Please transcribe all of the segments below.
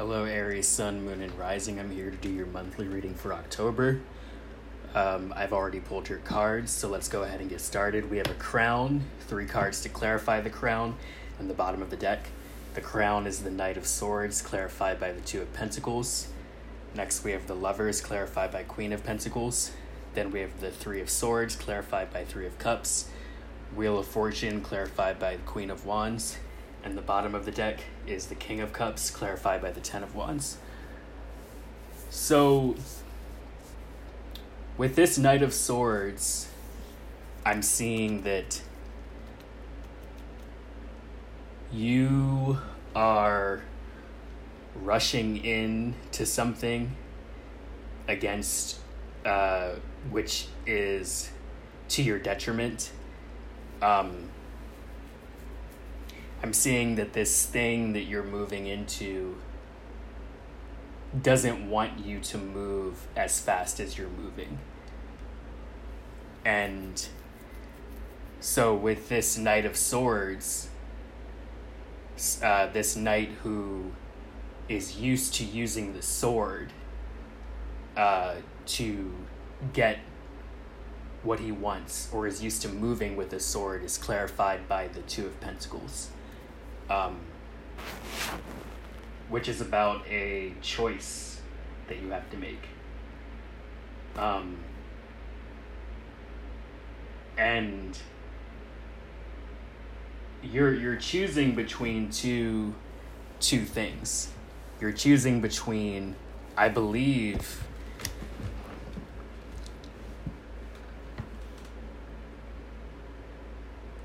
Hello, Aries, Sun, Moon, and Rising. I'm here to do your monthly reading for October. Um, I've already pulled your cards, so let's go ahead and get started. We have a crown, three cards to clarify the crown, and the bottom of the deck. The crown is the Knight of Swords, clarified by the Two of Pentacles. Next, we have the Lovers, clarified by Queen of Pentacles. Then we have the Three of Swords, clarified by Three of Cups. Wheel of Fortune, clarified by Queen of Wands and the bottom of the deck is the King of Cups, clarified by the Ten of Wands. So, with this Knight of Swords, I'm seeing that you are rushing in to something against uh, which is to your detriment. Um, I'm seeing that this thing that you're moving into doesn't want you to move as fast as you're moving. And so, with this Knight of Swords, uh, this knight who is used to using the sword uh, to get what he wants, or is used to moving with the sword, is clarified by the Two of Pentacles um, which is about a choice that you have to make. Um, and you're you're choosing between two two things. You're choosing between, I believe.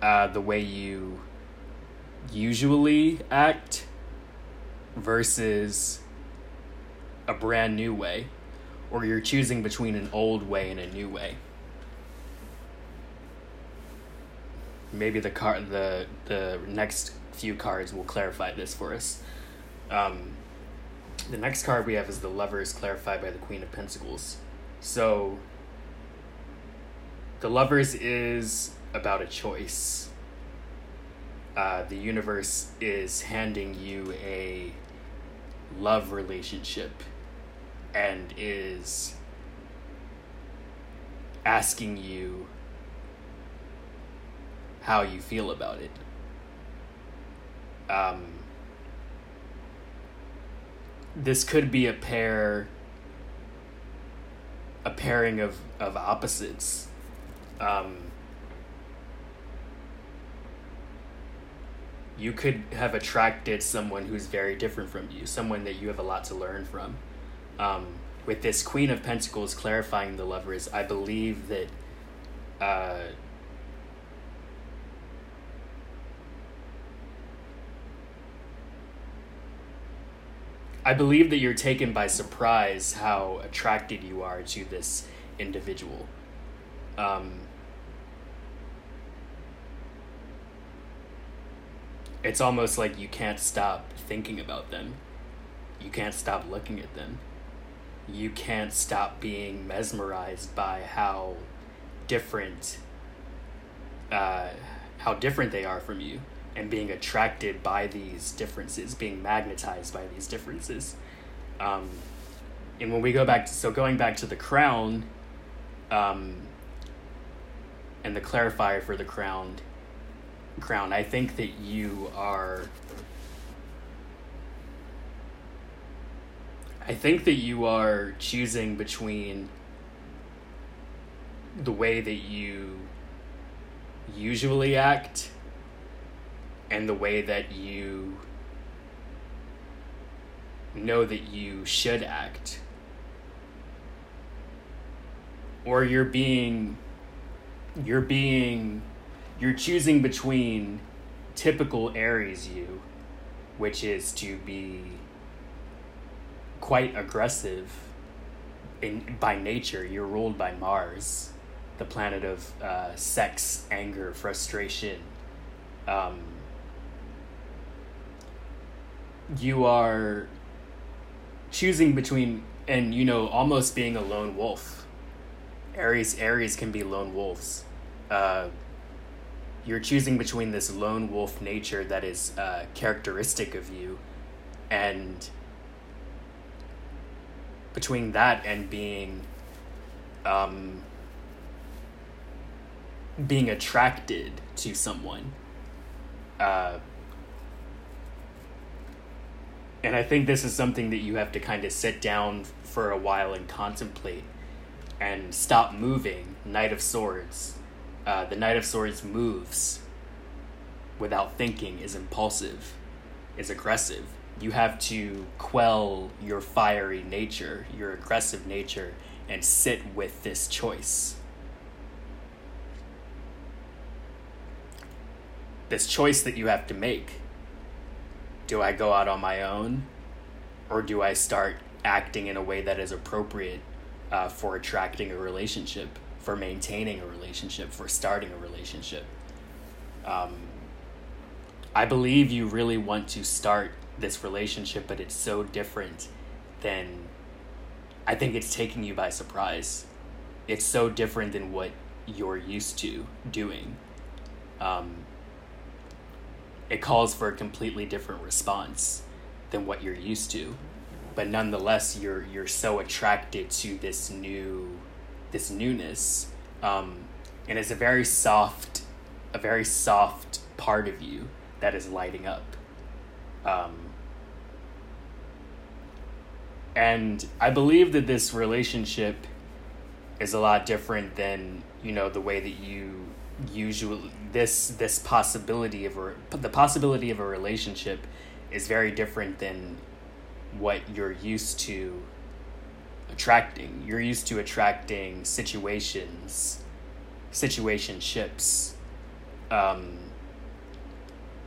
Uh, the way you usually act versus a brand new way, or you're choosing between an old way and a new way. Maybe the card, the the next few cards will clarify this for us. Um, the next card we have is the Lovers, clarified by the Queen of Pentacles. So, the Lovers is about a choice uh, the universe is handing you a love relationship and is asking you how you feel about it. Um, this could be a pair, a pairing of, of opposites. Um, you could have attracted someone who's very different from you, someone that you have a lot to learn from. Um, with this Queen of Pentacles clarifying the lovers, I believe that uh, I believe that you're taken by surprise how attracted you are to this individual. Um, it's almost like you can't stop thinking about them. You can't stop looking at them. You can't stop being mesmerized by how different uh, how different they are from you and being attracted by these differences, being magnetized by these differences. Um, and when we go back to, so going back to the crown, um, and the clarifier for the crown, crown. I think that you are. I think that you are choosing between the way that you usually act and the way that you know that you should act. Or you're being you're being you're choosing between typical Aries you, which is to be quite aggressive in by nature. You're ruled by Mars, the planet of uh, sex, anger, frustration. Um, you are choosing between and you know almost being a lone wolf. Aries Aries can be lone wolves. Uh, you're choosing between this lone wolf nature that is uh, characteristic of you and between that and being um, being attracted to someone. Uh, and I think this is something that you have to kind of sit down for a while and contemplate and stop moving. Knight of Swords. Uh, the Knight of Swords moves without thinking, is impulsive, is aggressive. You have to quell your fiery nature, your aggressive nature, and sit with this choice. This choice that you have to make. Do I go out on my own? Or do I start acting in a way that is appropriate uh, for attracting a relationship, for maintaining a relationship, for starting a relationship? Um, I believe you really want to start this relationship, but it's so different than I think it's taking you by surprise. It's so different than what you're used to doing. Um, it calls for a completely different response than what you're used to. But nonetheless, you're you're so attracted to this new, this newness, um, and it's a very soft, a very soft part of you that is lighting up. Um, and I believe that this relationship is a lot different than you know the way that you usually this this possibility of a the possibility of a relationship is very different than what you're used to attracting. You're used to attracting situations, situationships, um,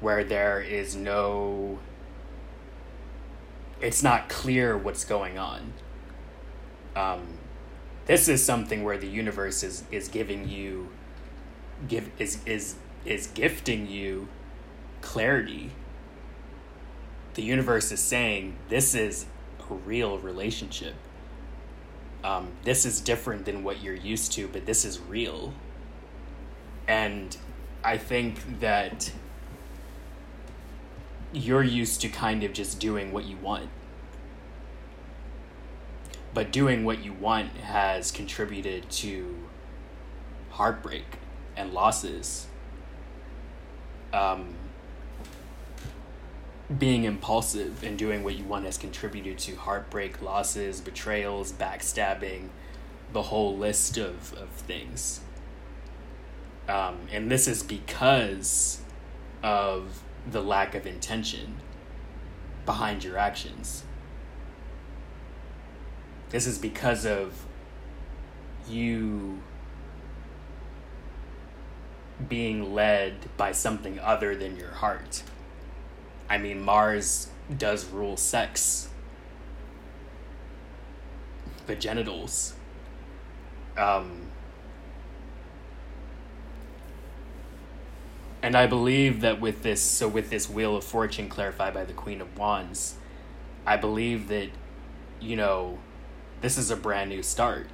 where there is no it's not clear what's going on. Um, this is something where the universe is is giving you give is is is gifting you clarity. The universe is saying this is a real relationship. Um, this is different than what you're used to, but this is real. And I think that you're used to kind of just doing what you want. But doing what you want has contributed to heartbreak and losses. Um, being impulsive and doing what you want has contributed to heartbreak, losses, betrayals, backstabbing, the whole list of, of things. Um, and this is because of the lack of intention behind your actions. This is because of you being led by something other than your heart. I mean, Mars does rule sex, the genitals. Um, and I believe that with this, so with this Wheel of Fortune clarified by the Queen of Wands, I believe that, you know, this is a brand new start.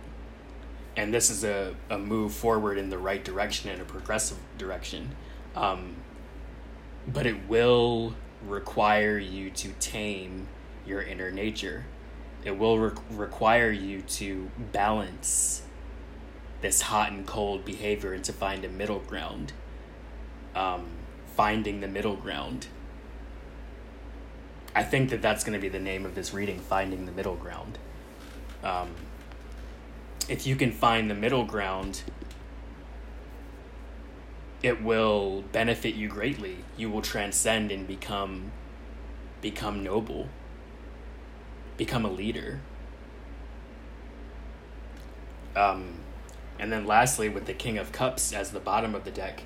And this is a, a move forward in the right direction, in a progressive direction. Um, but it will require you to tame your inner nature. It will re- require you to balance this hot and cold behavior and to find a middle ground um, finding the middle ground. I think that that's going to be the name of this reading, Finding the Middle Ground. Um, if you can find the middle ground, it will benefit you greatly. You will transcend and become become noble. Become a leader. Um, and then lastly, with the King of Cups as the bottom of the deck,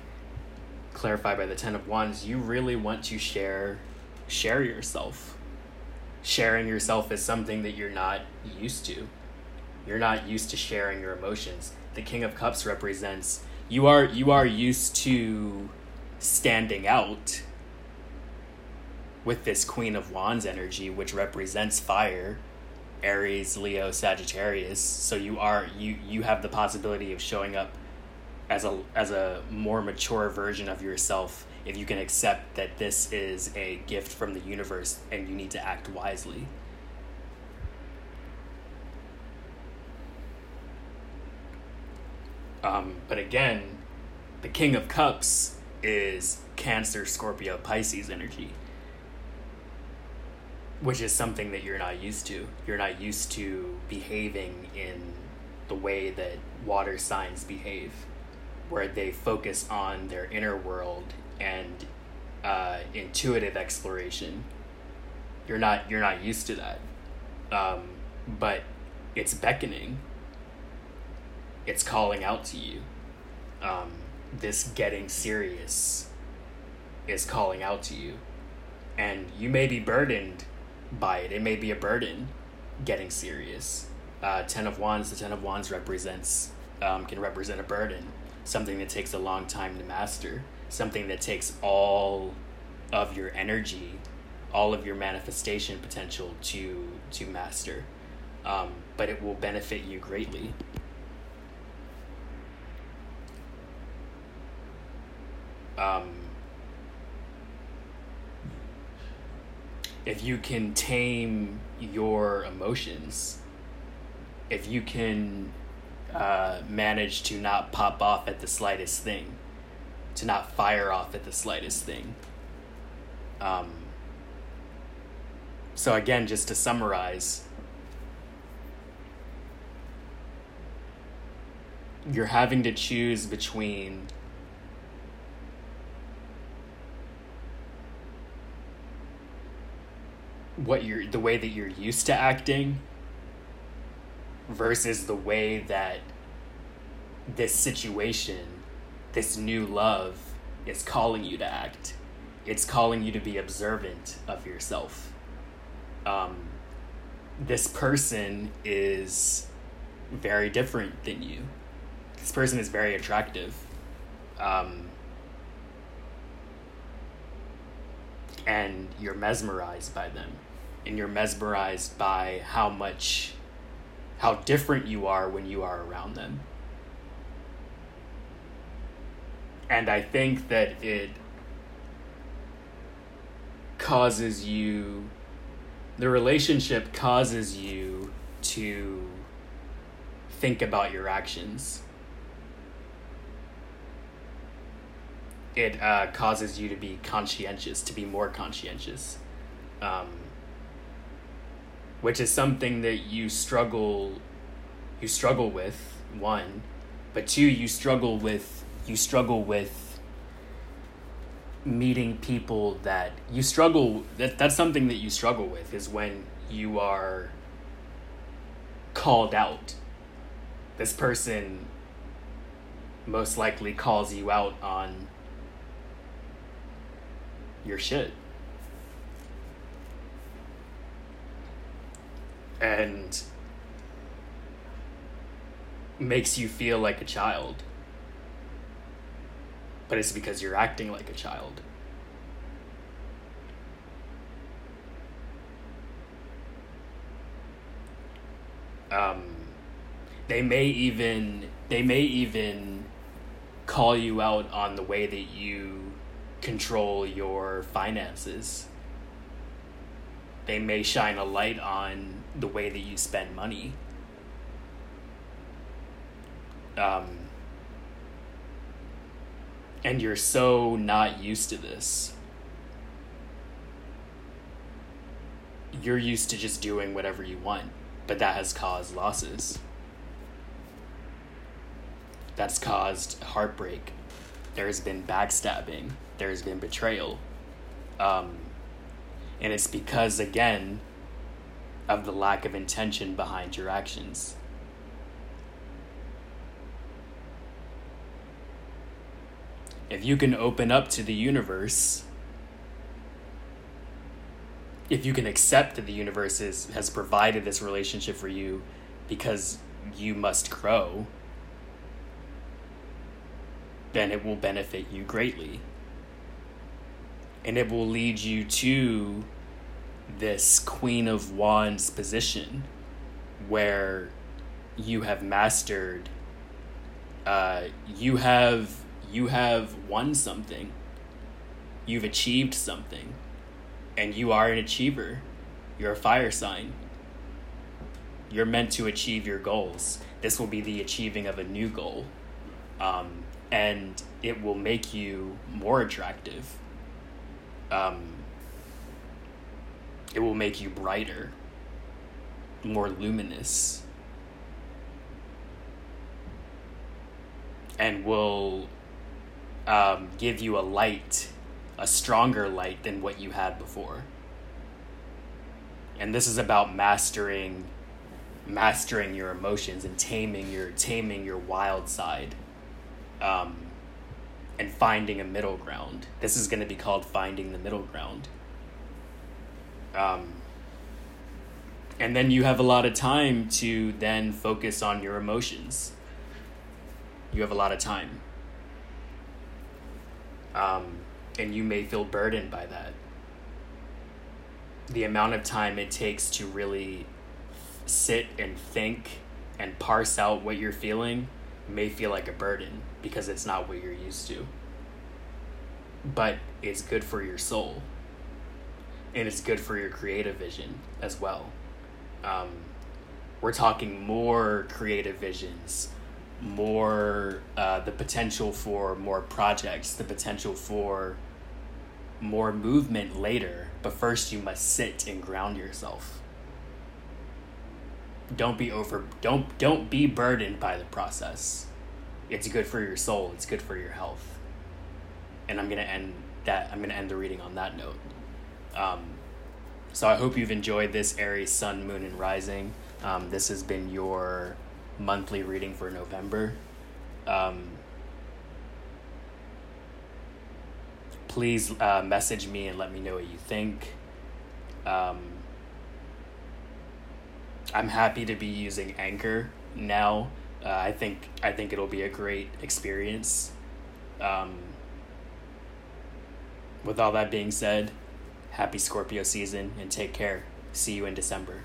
clarified by the Ten of Wands, you really want to share share yourself. Sharing yourself is something that you're not used to. You're not used to sharing your emotions. The King of Cups represents you are you are used to standing out with this Queen of Wands energy, which represents fire, Aries, Leo, Sagittarius. So you are you you have the possibility of showing up as a as a more mature version of yourself if you can accept that this is a gift from the universe and you need to act wisely. Um, but again, the King of Cups is Cancer, Scorpio, Pisces energy, which is something that you're not used to. You're not used to behaving in the way that water signs behave, where they focus on their inner world and uh, intuitive exploration. You're not you're not used to that, um, but it's beckoning. It's calling out to you. Um, this getting serious is calling out to you, and you may be burdened by it. It may be a burden getting serious. Uh, Ten of Wands, the Ten of Wands represents um, can represent a burden, something that takes a long time to master, something that takes all of your energy, all of your manifestation potential to to master. Um, but it will benefit you greatly. Um, if you can tame your emotions, if you can uh, manage to not pop off at the slightest thing, to not fire off at the slightest thing. Um, so, again, just to summarize, you're having to choose between what you're the way that you're used to acting versus the way that this situation, this new love, is calling you to act. It's calling you to be observant of yourself. Um, this person is very different than you. This person is very attractive. Um, and you're mesmerized by them. And you're mesmerized by how much how different you are when you are around them. And I think that it causes you, the relationship causes you to think about your actions. It uh, causes you to be conscientious, to be more conscientious. Um, which is something that you struggle you struggle with one but two you struggle with you struggle with meeting people that you struggle that that's something that you struggle with is when you are called out. This person most likely calls you out on your shit and makes you feel like a child. But it's because you're acting like a child. Um, they may even they may even call you out on the way that you control your finances. They may shine a light on the way that you spend money. Um, and you're so not used to this. You're used to just doing whatever you want, but that has caused losses. That's caused heartbreak. There's been backstabbing. There's been betrayal. Um, and it's because, again, of the lack of intention behind your actions. If you can open up to the universe, if you can accept that the universe is, has provided this relationship for you because you must grow, then it will benefit you greatly. And it will lead you to this Queen of Wands position where you have mastered uh, you have you have won something. You've achieved something. And you are an achiever. You're a fire sign. You're meant to achieve your goals. This will be the achieving of a new goal. Um, and it will make you more attractive. Um, it will make you brighter, more luminous, and will um, give you a light, a stronger light than what you had before. And this is about mastering mastering your emotions and taming your taming your wild side um, and finding a middle ground this is going to be called finding the middle ground um, and then you have a lot of time to then focus on your emotions you have a lot of time um, and you may feel burdened by that the amount of time it takes to really sit and think and parse out what you're feeling may feel like a burden because it's not what you're used to. But it's good for your soul. And it's good for your creative vision as well. Um, we're talking more creative visions, more uh, the potential for more projects, the potential for more movement later. But first, you must sit and ground yourself don't be over don't don't be burdened by the process it's good for your soul it's good for your health and i'm gonna end that i'm gonna end the reading on that note um, so i hope you've enjoyed this aries sun moon and rising um, this has been your monthly reading for november um, please uh, message me and let me know what you think um, I'm happy to be using Anchor now. Uh, I think I think it'll be a great experience. Um, with all that being said, happy Scorpio season and take care. See you in December.